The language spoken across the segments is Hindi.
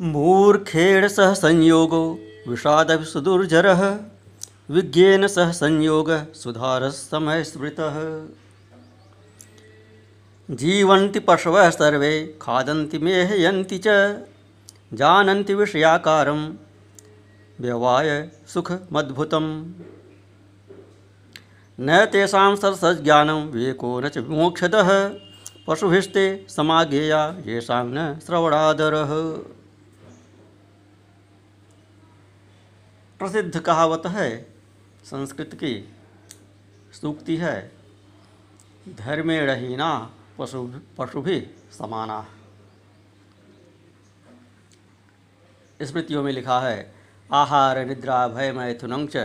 मूर्खेण सह संयोगो सुदुर्जर, विज्ञेन सह संयोग सुधार समय स्मृत। जीवन्ति पशव सर्वे, खादन्ति मेहयन्ति च, जानन्ति विषयाकारं, व्यवाय सुखमद्भुतम्। न तेषां सरसज्ञानं विवेको न च विमोक्षदः पशुभिस्ते समागेया येषां न श्रवणादरः। प्रसिद्ध कहावत है, संस्कृत की सूक्ति है धर्मेणहीना पशु पशु भी समाना। स्मृतियों में लिखा है, आहार निद्रा भय मैथुनं च,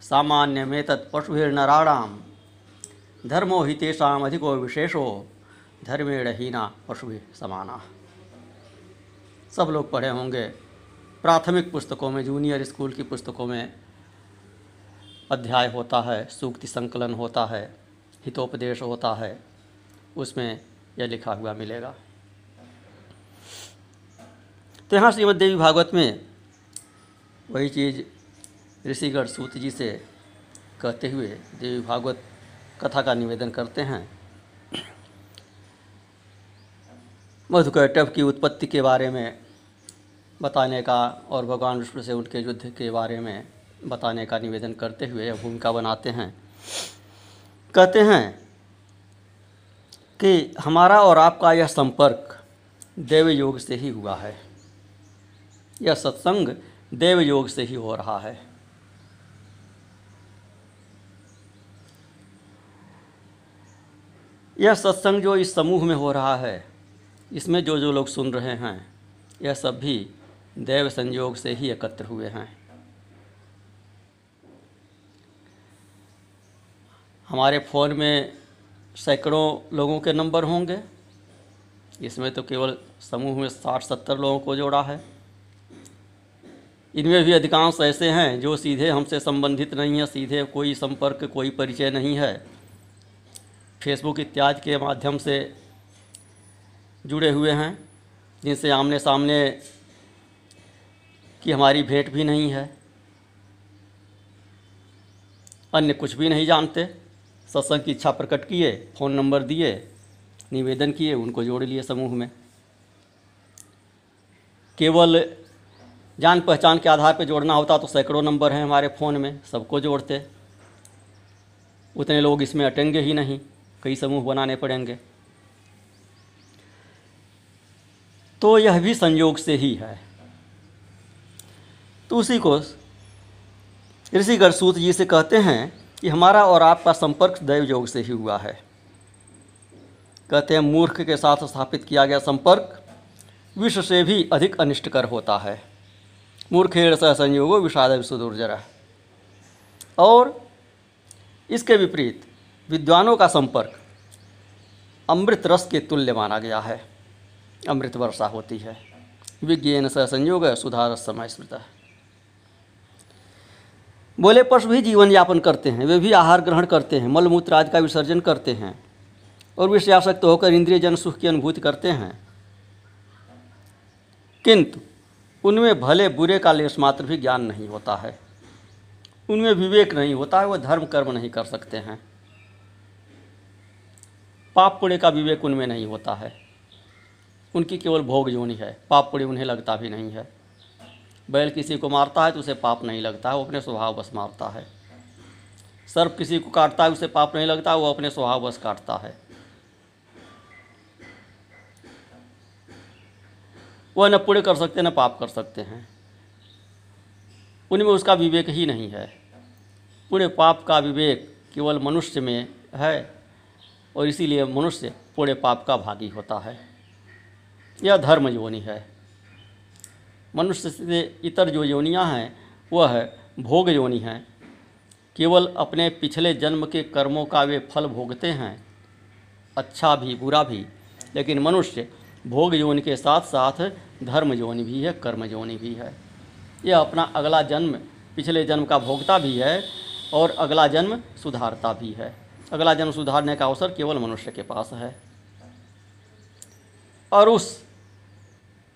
सामान्य में तत्पशुभिर्नराणाम धर्मो ही तेषाम अधिको विशेषो धर्मेण हीना पशु समाना। सब लोग पढ़े होंगे। प्राथमिक पुस्तकों में, जूनियर स्कूल की पुस्तकों में अध्याय होता है, सूक्ति संकलन होता है, हितोपदेश होता है, उसमें यह लिखा हुआ मिलेगा। तो यहाँ श्रीमद देवी भागवत में वही चीज़ ऋषिगढ़ सूत जी से कहते हुए देवी भागवत कथा का निवेदन करते हैं। मधुकैटव की उत्पत्ति के बारे में बताने का और भगवान विष्णु से उनके युद्ध के बारे में बताने का निवेदन करते हुए भूमिका बनाते हैं। कहते हैं कि हमारा और आपका यह संपर्क देव योग से ही हुआ है। यह सत्संग देव योग से ही हो रहा है। यह सत्संग जो इस समूह में हो रहा है, इसमें जो जो लोग सुन रहे हैं, यह सब भी देव संयोग से ही एकत्र हुए हैं। हमारे फ़ोन में सैकड़ों लोगों के नंबर होंगे। इसमें तो केवल समूह में साठ, सत्तर लोगों को जोड़ा है। इनमें भी अधिकांश ऐसे हैं जो सीधे हमसे संबंधित नहीं है, सीधे कोई संपर्क, कोई परिचय नहीं है। फेसबुक इत्यादि के माध्यम से जुड़े हुए हैं, जिनसे आमने सामने की हमारी भेंट भी नहीं है। अन्य कुछ भी नहीं जानते। सत्संग की इच्छा प्रकट किए, फ़ोन नंबर दिए, निवेदन किए, उनको जोड़ लिए समूह में। केवल जान पहचान के आधार पर जोड़ना होता तो सैकड़ों नंबर हैं हमारे फ़ोन में, सबको जोड़ते। उतने लोग इसमें अटेंगे ही नहीं, कई समूह बनाने पड़ेंगे। तो यह भी संयोग से ही है। तो उसी को ऋषिगढ़ सूत जी से कहते हैं कि हमारा और आपका संपर्क दैव योग से ही हुआ है। कहते हैं, मूर्ख के साथ स्थापित किया गया संपर्क विश्व से भी अधिक अनिष्टकर होता है। मूर्खेण सह संयोगो विषाद सुदुर्जरा। और इसके विपरीत विद्वानों का संपर्क अमृत रस के तुल्य माना गया है। अमृत वर्षा होती है। विज्ञान सह संयोग सुधार समय स्मृत। बोले, पशु भी जीवन यापन करते हैं, वे भी आहार ग्रहण करते हैं, मलमूत्र आदि का विसर्जन करते हैं और विषयासक्त होकर इंद्रिय जन सुख की अनुभूति करते हैं। किंतु उनमें भले बुरे का लेश मात्र भी ज्ञान नहीं होता है। उनमें विवेक नहीं होता है, वह धर्म कर्म नहीं कर सकते हैं। पाप पुण्य का विवेक उनमें नहीं होता है। उनकी केवल भोग जोनी है, पाप पुण्य उन्हें लगता भी नहीं है। बैल किसी को मारता है तो उसे पाप नहीं लगता है वो अपने स्वभाव बस मारता है। सर्प किसी को काटता है, उसे पाप नहीं लगता, वो अपने स्वभाव बस काटता है। वह न पुण्य कर सकते, न पाप कर सकते हैं। उनमें उसका विवेक ही नहीं है। पुण्य पाप का विवेक केवल मनुष्य में है और इसीलिए मनुष्य पुण्य पाप का भागी होता है। यह धर्म योनि है। मनुष्य से इतर जो योनियाँ हैं, वह है भोग योनि हैं। केवल अपने पिछले जन्म के कर्मों का वे फल भोगते हैं। अच्छा भी, बुरा भी। लेकिन मनुष्य भोग योनि के साथ साथ धर्म योनि भी है, कर्म योनि भी है। यह अपना अगला जन्म, पिछले जन्म का भोगता भी है और अगला जन्म सुधारता भी है। अगला जन्म सुधारने का अवसर केवल मनुष्य के पास है। और उस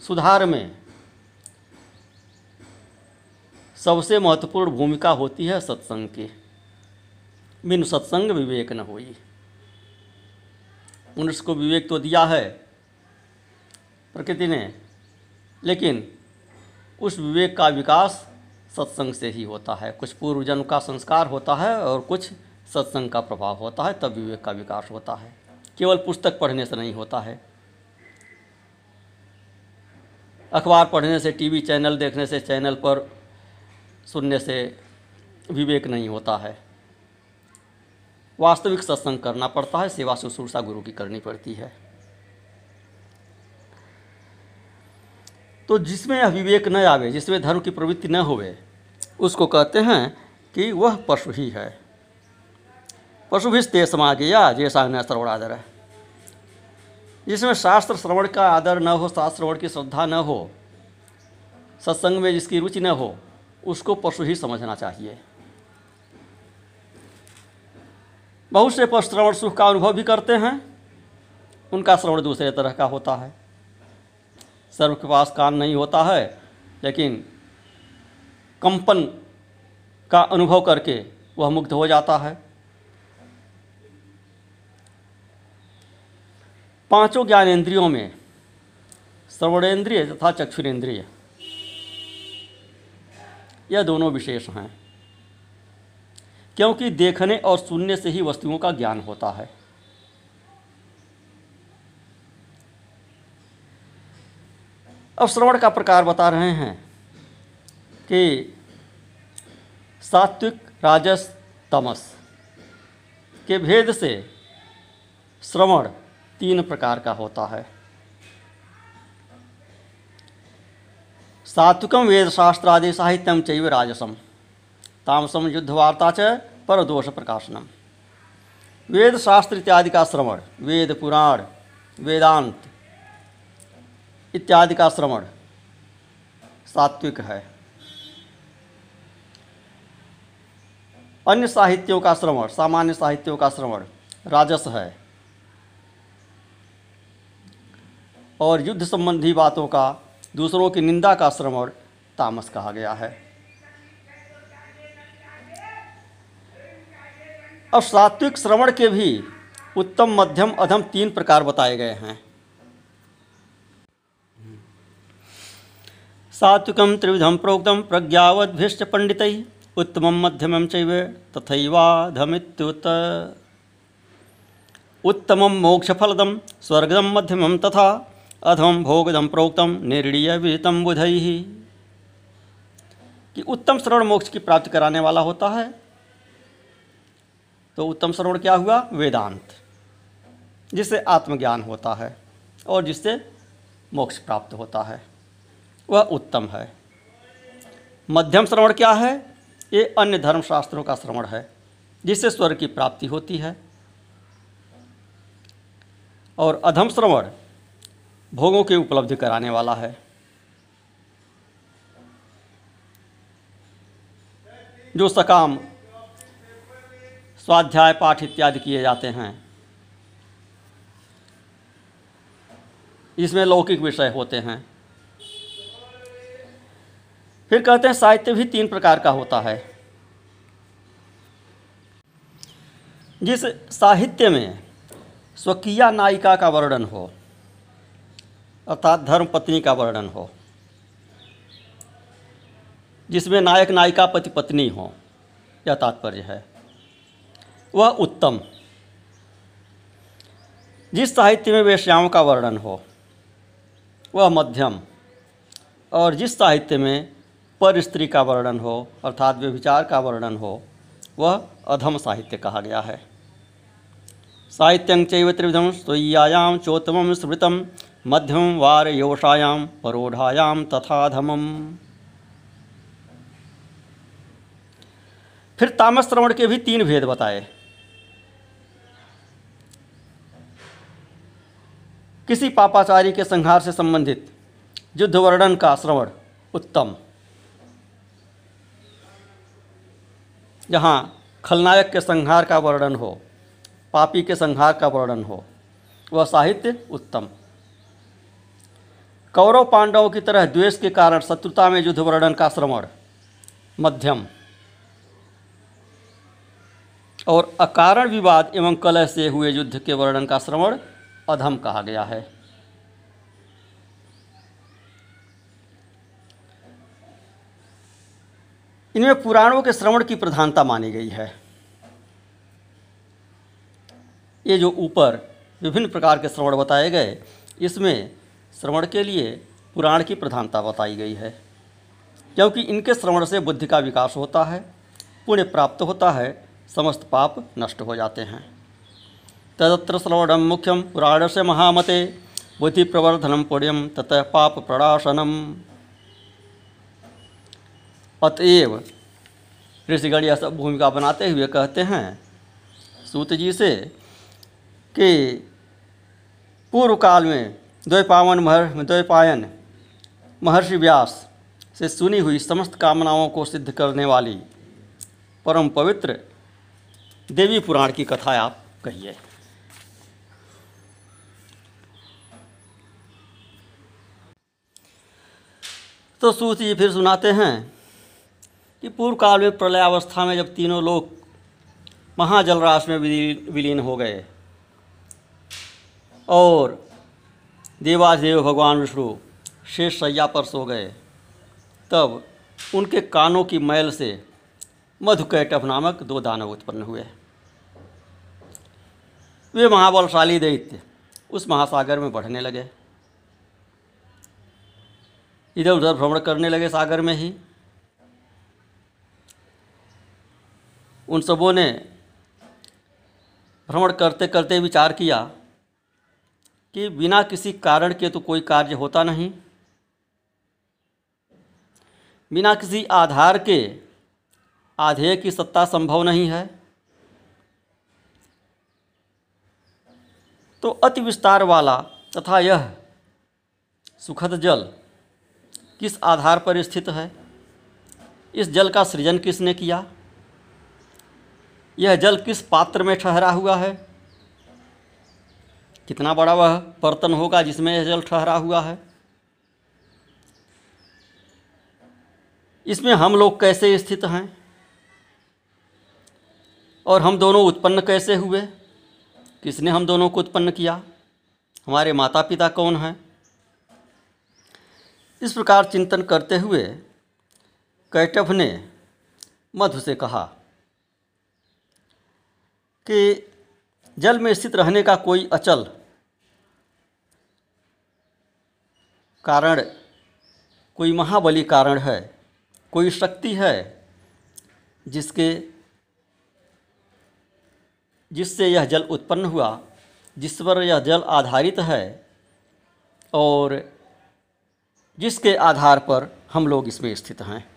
सुधार में सबसे महत्वपूर्ण भूमिका होती है सत्संग की। बिन सत्संग विवेक न होई। मनुष्य को विवेक तो दिया है, प्रकृति ने, लेकिन उस विवेक का विकास सत्संग से ही होता है। कुछ पूर्व जन्म का संस्कार होता है और कुछ सत्संग का प्रभाव होता है, तब विवेक का विकास होता है। केवल पुस्तक पढ़ने से नहीं होता है। अखबार पढ़ने से, टीवी चैनल देखने से, चैनल पर सुनने से विवेक नहीं होता है। वास्तविक सत्संग करना पड़ता है, सेवा शुश्रूषा गुरु की करनी पड़ती है। तो जिसमें यह विवेक न आवे, जिसमें धर्म की प्रवृत्ति न होवे, उसको कहते हैं कि वह पशु ही है। पशु भी ते समागया जैसा न श्रवणादर है। जिसमें शास्त्र श्रवण का आदर न हो, शास्त्र श्रवण की श्रद्धा न हो, सत्संग में जिसकी रुचि न हो उसको पशु ही समझना चाहिए। बहुत से पशु श्रवण सुख का अनुभव भी करते हैं। उनका श्रवण दूसरे तरह का होता है। सर्व के पास कान नहीं होता है, लेकिन कंपन का अनुभव करके वह मुग्ध हो जाता है। पाँचों ज्ञानेंद्रियों में श्रवणेन्द्रिय तथा चक्षुरेंद्रिय यह दोनों विशेष हैं। क्योंकि देखने और सुनने से ही वस्तुओं का ज्ञान होता है। अब श्रवण का प्रकार बता रहे हैं कि सात्विक, राजस, तमस के भेद से श्रवण तीन प्रकार का होता है। सात्विकम वेद शास्त्रादि साहित्यम चैव राजसम तामसम युद्धवार्ता च पर दोष प्रकाशनम वेद शास्त्र इत्यादि का श्रवण वेद पुराण वेदांत इत्यादि का श्रवण सात्विक। है अन्य साहित्यों का श्रवण सामान्य साहित्यों का श्रवण राजस। है और युद्ध संबंधी बातों का दूसरों की निंदा का श्रवण तामस कहा गया है। अब सात्विक श्रवण के भी उत्तम, मध्यम, अधम तीन प्रकार बताए गए हैं। सात्विकम त्रिविधम प्रोक्तम प्रज्ञावद्भिष्ट पंडित उत्तम, मध्यम चैव तथैवाधमित्युत। उत्तम मोक्षफलदम स्वर्गदम मध्यम तथा अधम भोगदम प्रोक्तम निर्णीय विहितम बुधै। कि उत्तम श्रवण मोक्ष की प्राप्ति कराने वाला होता है। तो उत्तम श्रवण क्या हुआ? वेदांत, जिससे आत्मज्ञान होता है और जिससे मोक्ष प्राप्त होता है। वह उत्तम है। मध्यम श्रवण क्या है? ये अन्य धर्म शास्त्रों का श्रवण है, जिससे स्वर्ग की प्राप्ति होती है। और अधम श्रवण भोगों की उपलब्धि कराने वाला है। जो सकाम, स्वाध्याय पाठ इत्यादि किए जाते हैं, इसमें लौकिक विषय होते हैं। फिर कहते हैं, साहित्य भी तीन प्रकार का होता है। जिस साहित्य में स्वकीय नायिका का वर्णन हो अर्थात धर्म पत्नी का वर्णन हो, जिसमें नायक नायिका पति पत्नी हो, यह तात्पर्य है। वह उत्तम। जिस साहित्य में वेश्याओं का वर्णन हो, वह मध्यम। और जिस साहित्य में पर स्त्री का वर्णन हो, अर्थात व्यभिचार का वर्णन हो, वह अधम साहित्य कहा गया है। साहित्यं चैव त्रिविधम स्वय्यायाम चोत्तम स्मृतम मध्यम वार योषायाम परोढ़ायाम तथा धमम फिर तामस श्रवण के भी तीन भेद बताए। किसी पापाचारी के संहार से संबंधित युद्ध वर्णन का श्रवण उत्तम। जहाँ खलनायक के संहार का वर्णन हो पापी के संहार का वर्णन हो। वह साहित्य उत्तम। कौरव पांडवों की तरह द्वेष के कारण शत्रुता में युद्ध वर्णन का श्रवण मध्यम और अकारण विवाद एवं कलह से हुए युद्ध के वर्णन का श्रवण अधम कहा गया है। इनमें पुराणों के श्रवण की प्रधानता मानी गई है। ये जो ऊपर विभिन्न प्रकार के श्रवण बताए गए, इसमें श्रवण के लिए पुराण की प्रधानता बताई गई है। क्योंकि इनके श्रवण से बुद्धि का विकास होता है, पुण्य प्राप्त होता है, समस्त पाप नष्ट हो जाते हैं। तदत्र श्रवणम मुख्यम पुराण से महामते, बुद्धि प्रवर्धनम पुण्यम ततः पाप प्रणाशनम। अतएव ऋषिगण यह सब भूमिका बनाते हुए कहते हैं, सूत जी से कि पूर्व काल में द्वैपावन महर द्वैपायन महर्षि व्यास से सुनी हुई समस्त कामनाओं को सिद्ध करने वाली परम पवित्र देवी पुराण की कथा आप कहिए। तो सूत जी फिर सुनाते हैं कि पूर्व काल में प्रलयावस्था में जब तीनों लोग महाजलराश में विलीन हो गए और देवादेव भगवान विष्णु शेष सैया पर सो गए। तब उनके कानों की मैल से मधुकैटभ नामक दो दानव उत्पन्न हुए। वे महाबलशाली दैत्य उस महासागर में बढ़ने लगे। इधर उधर भ्रमण करने लगे सागर में ही। उन सबों ने भ्रमण करते करते विचार किया कि बिना किसी कारण के तो कोई कार्य होता नहीं। बिना किसी आधार के आधेय की सत्ता संभव नहीं है। तो अति विस्तार वाला तथा यह सुखद जल किस आधार पर स्थित है? इस जल का सृजन किसने किया? यह जल किस पात्र में ठहरा हुआ है? कितना बड़ा वह बर्तन होगा जिसमें यह जल ठहरा हुआ है? इसमें हम लोग कैसे स्थित हैं? और हम दोनों उत्पन्न कैसे हुए? किसने हम दोनों को उत्पन्न किया? हमारे माता पिता कौन हैं? इस प्रकार चिंतन करते हुए कैटभ ने मधु से कहा कि जल में स्थित रहने का कोई अचल कारण, कोई महाबली कारण है, कोई शक्ति है, जिसके, जिससे यह जल उत्पन्न हुआ, जिस पर यह जल आधारित है, और जिसके आधार पर हम लोग इसमें स्थित हैं।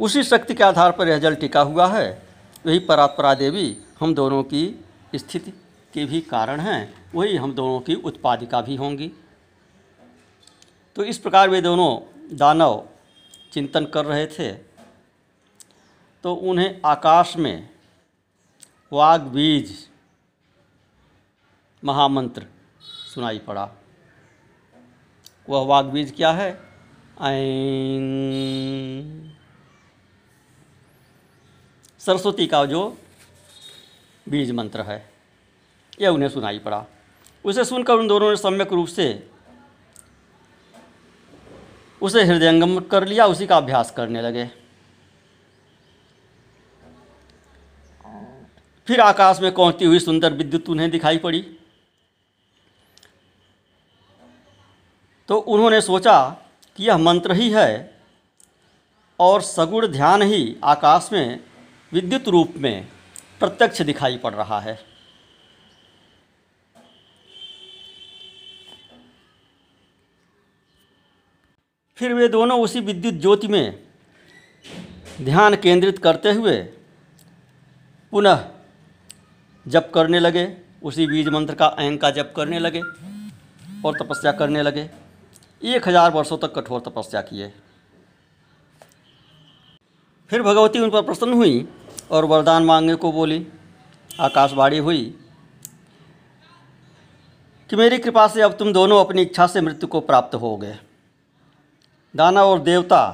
उसी शक्ति के आधार पर यह जल टिका हुआ है। वही परात्परा देवी हम दोनों की स्थिति। के भी कारण हैं, वही हम दोनों की उत्पादिका भी होंगी। तो इस प्रकार वे दोनों दानव चिंतन कर रहे थे। तो उन्हें आकाश में वाग बीज महामंत्र सुनाई पड़ा। वह वाग बीज क्या है? ऐन सरस्वती का जो बीज मंत्र है। यह उन्हें सुनाई पड़ा। उसे सुनकर उन दोनों ने सम्यक रूप से उसे हृदयंगम कर लिया, उसी का अभ्यास करने लगे। फिर आकाश में पहुँचती हुई सुंदर विद्युत उन्हें दिखाई पड़ी। तो उन्होंने सोचा कि यह मंत्र ही है और सगुण ध्यान ही आकाश में विद्युत रूप में प्रत्यक्ष दिखाई पड़ रहा है। फिर वे दोनों उसी विद्युत ज्योति में ध्यान केंद्रित करते हुए पुनः जप करने लगे। उसी बीज मंत्र का अहंग का जप करने लगे और तपस्या करने लगे। एक हज़ार वर्षों तक कठोर तपस्या किए फिर भगवती उन पर प्रसन्न हुई और वरदान मांगने को बोली। आकाशवाणी हुई कि मेरी कृपा से अब तुम दोनों अपनी इच्छा से मृत्यु को प्राप्त हो गए। दानव और देवता,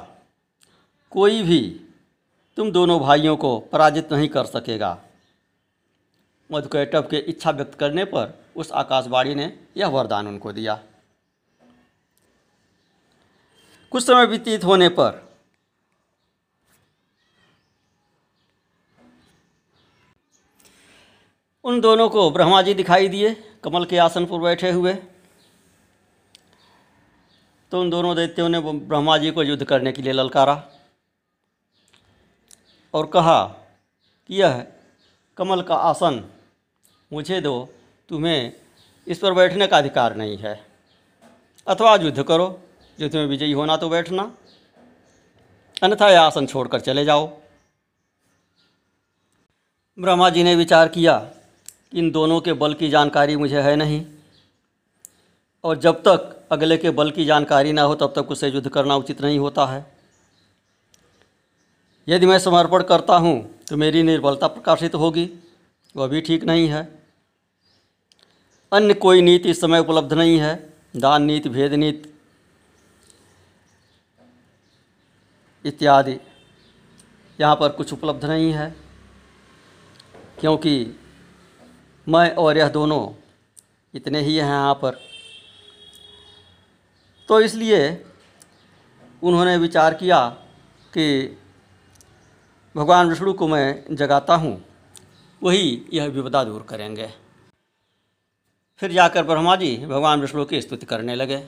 कोई भी तुम दोनों भाइयों को पराजित नहीं कर सकेगा। मधुकैटव के इच्छा व्यक्त करने पर उस आकाशवाणी ने यह वरदान उनको दिया। कुछ समय व्यतीत होने पर उन दोनों को ब्रह्मा जी दिखाई दिए, कमल के आसन पर बैठे हुए। तो उन दोनों दैत्यों ने ब्रह्मा जी को युद्ध करने के लिए ललकारा और कहा कि यह कमल का आसन मुझे दो, तुम्हें इस पर बैठने का अधिकार नहीं है। अथवा युद्ध करो जो तुम्हें विजयी होना तो बैठना। अन्यथा यह आसन छोड़कर चले जाओ। ब्रह्मा जी ने विचार किया कि इन दोनों के बल की जानकारी मुझे है नहीं। और जब तक अगले के बल की जानकारी ना हो तब तक उसे युद्ध करना उचित नहीं होता है। यदि मैं समर्पण करता हूँ तो मेरी निर्बलता प्रकाशित होगी, वह भी ठीक नहीं है। अन्य कोई नीति इस समय उपलब्ध नहीं है, दान नीति, भेद नीति इत्यादि। यहाँ पर कुछ उपलब्ध नहीं है, क्योंकि मैं और यह दोनों इतने ही हैं यहाँ पर। तो इसलिए उन्होंने विचार किया कि भगवान विष्णु को मैं जगाता हूँ, वही यह विपदा दूर करेंगे। फिर जाकर ब्रह्मा जी भगवान विष्णु की स्तुति करने लगे।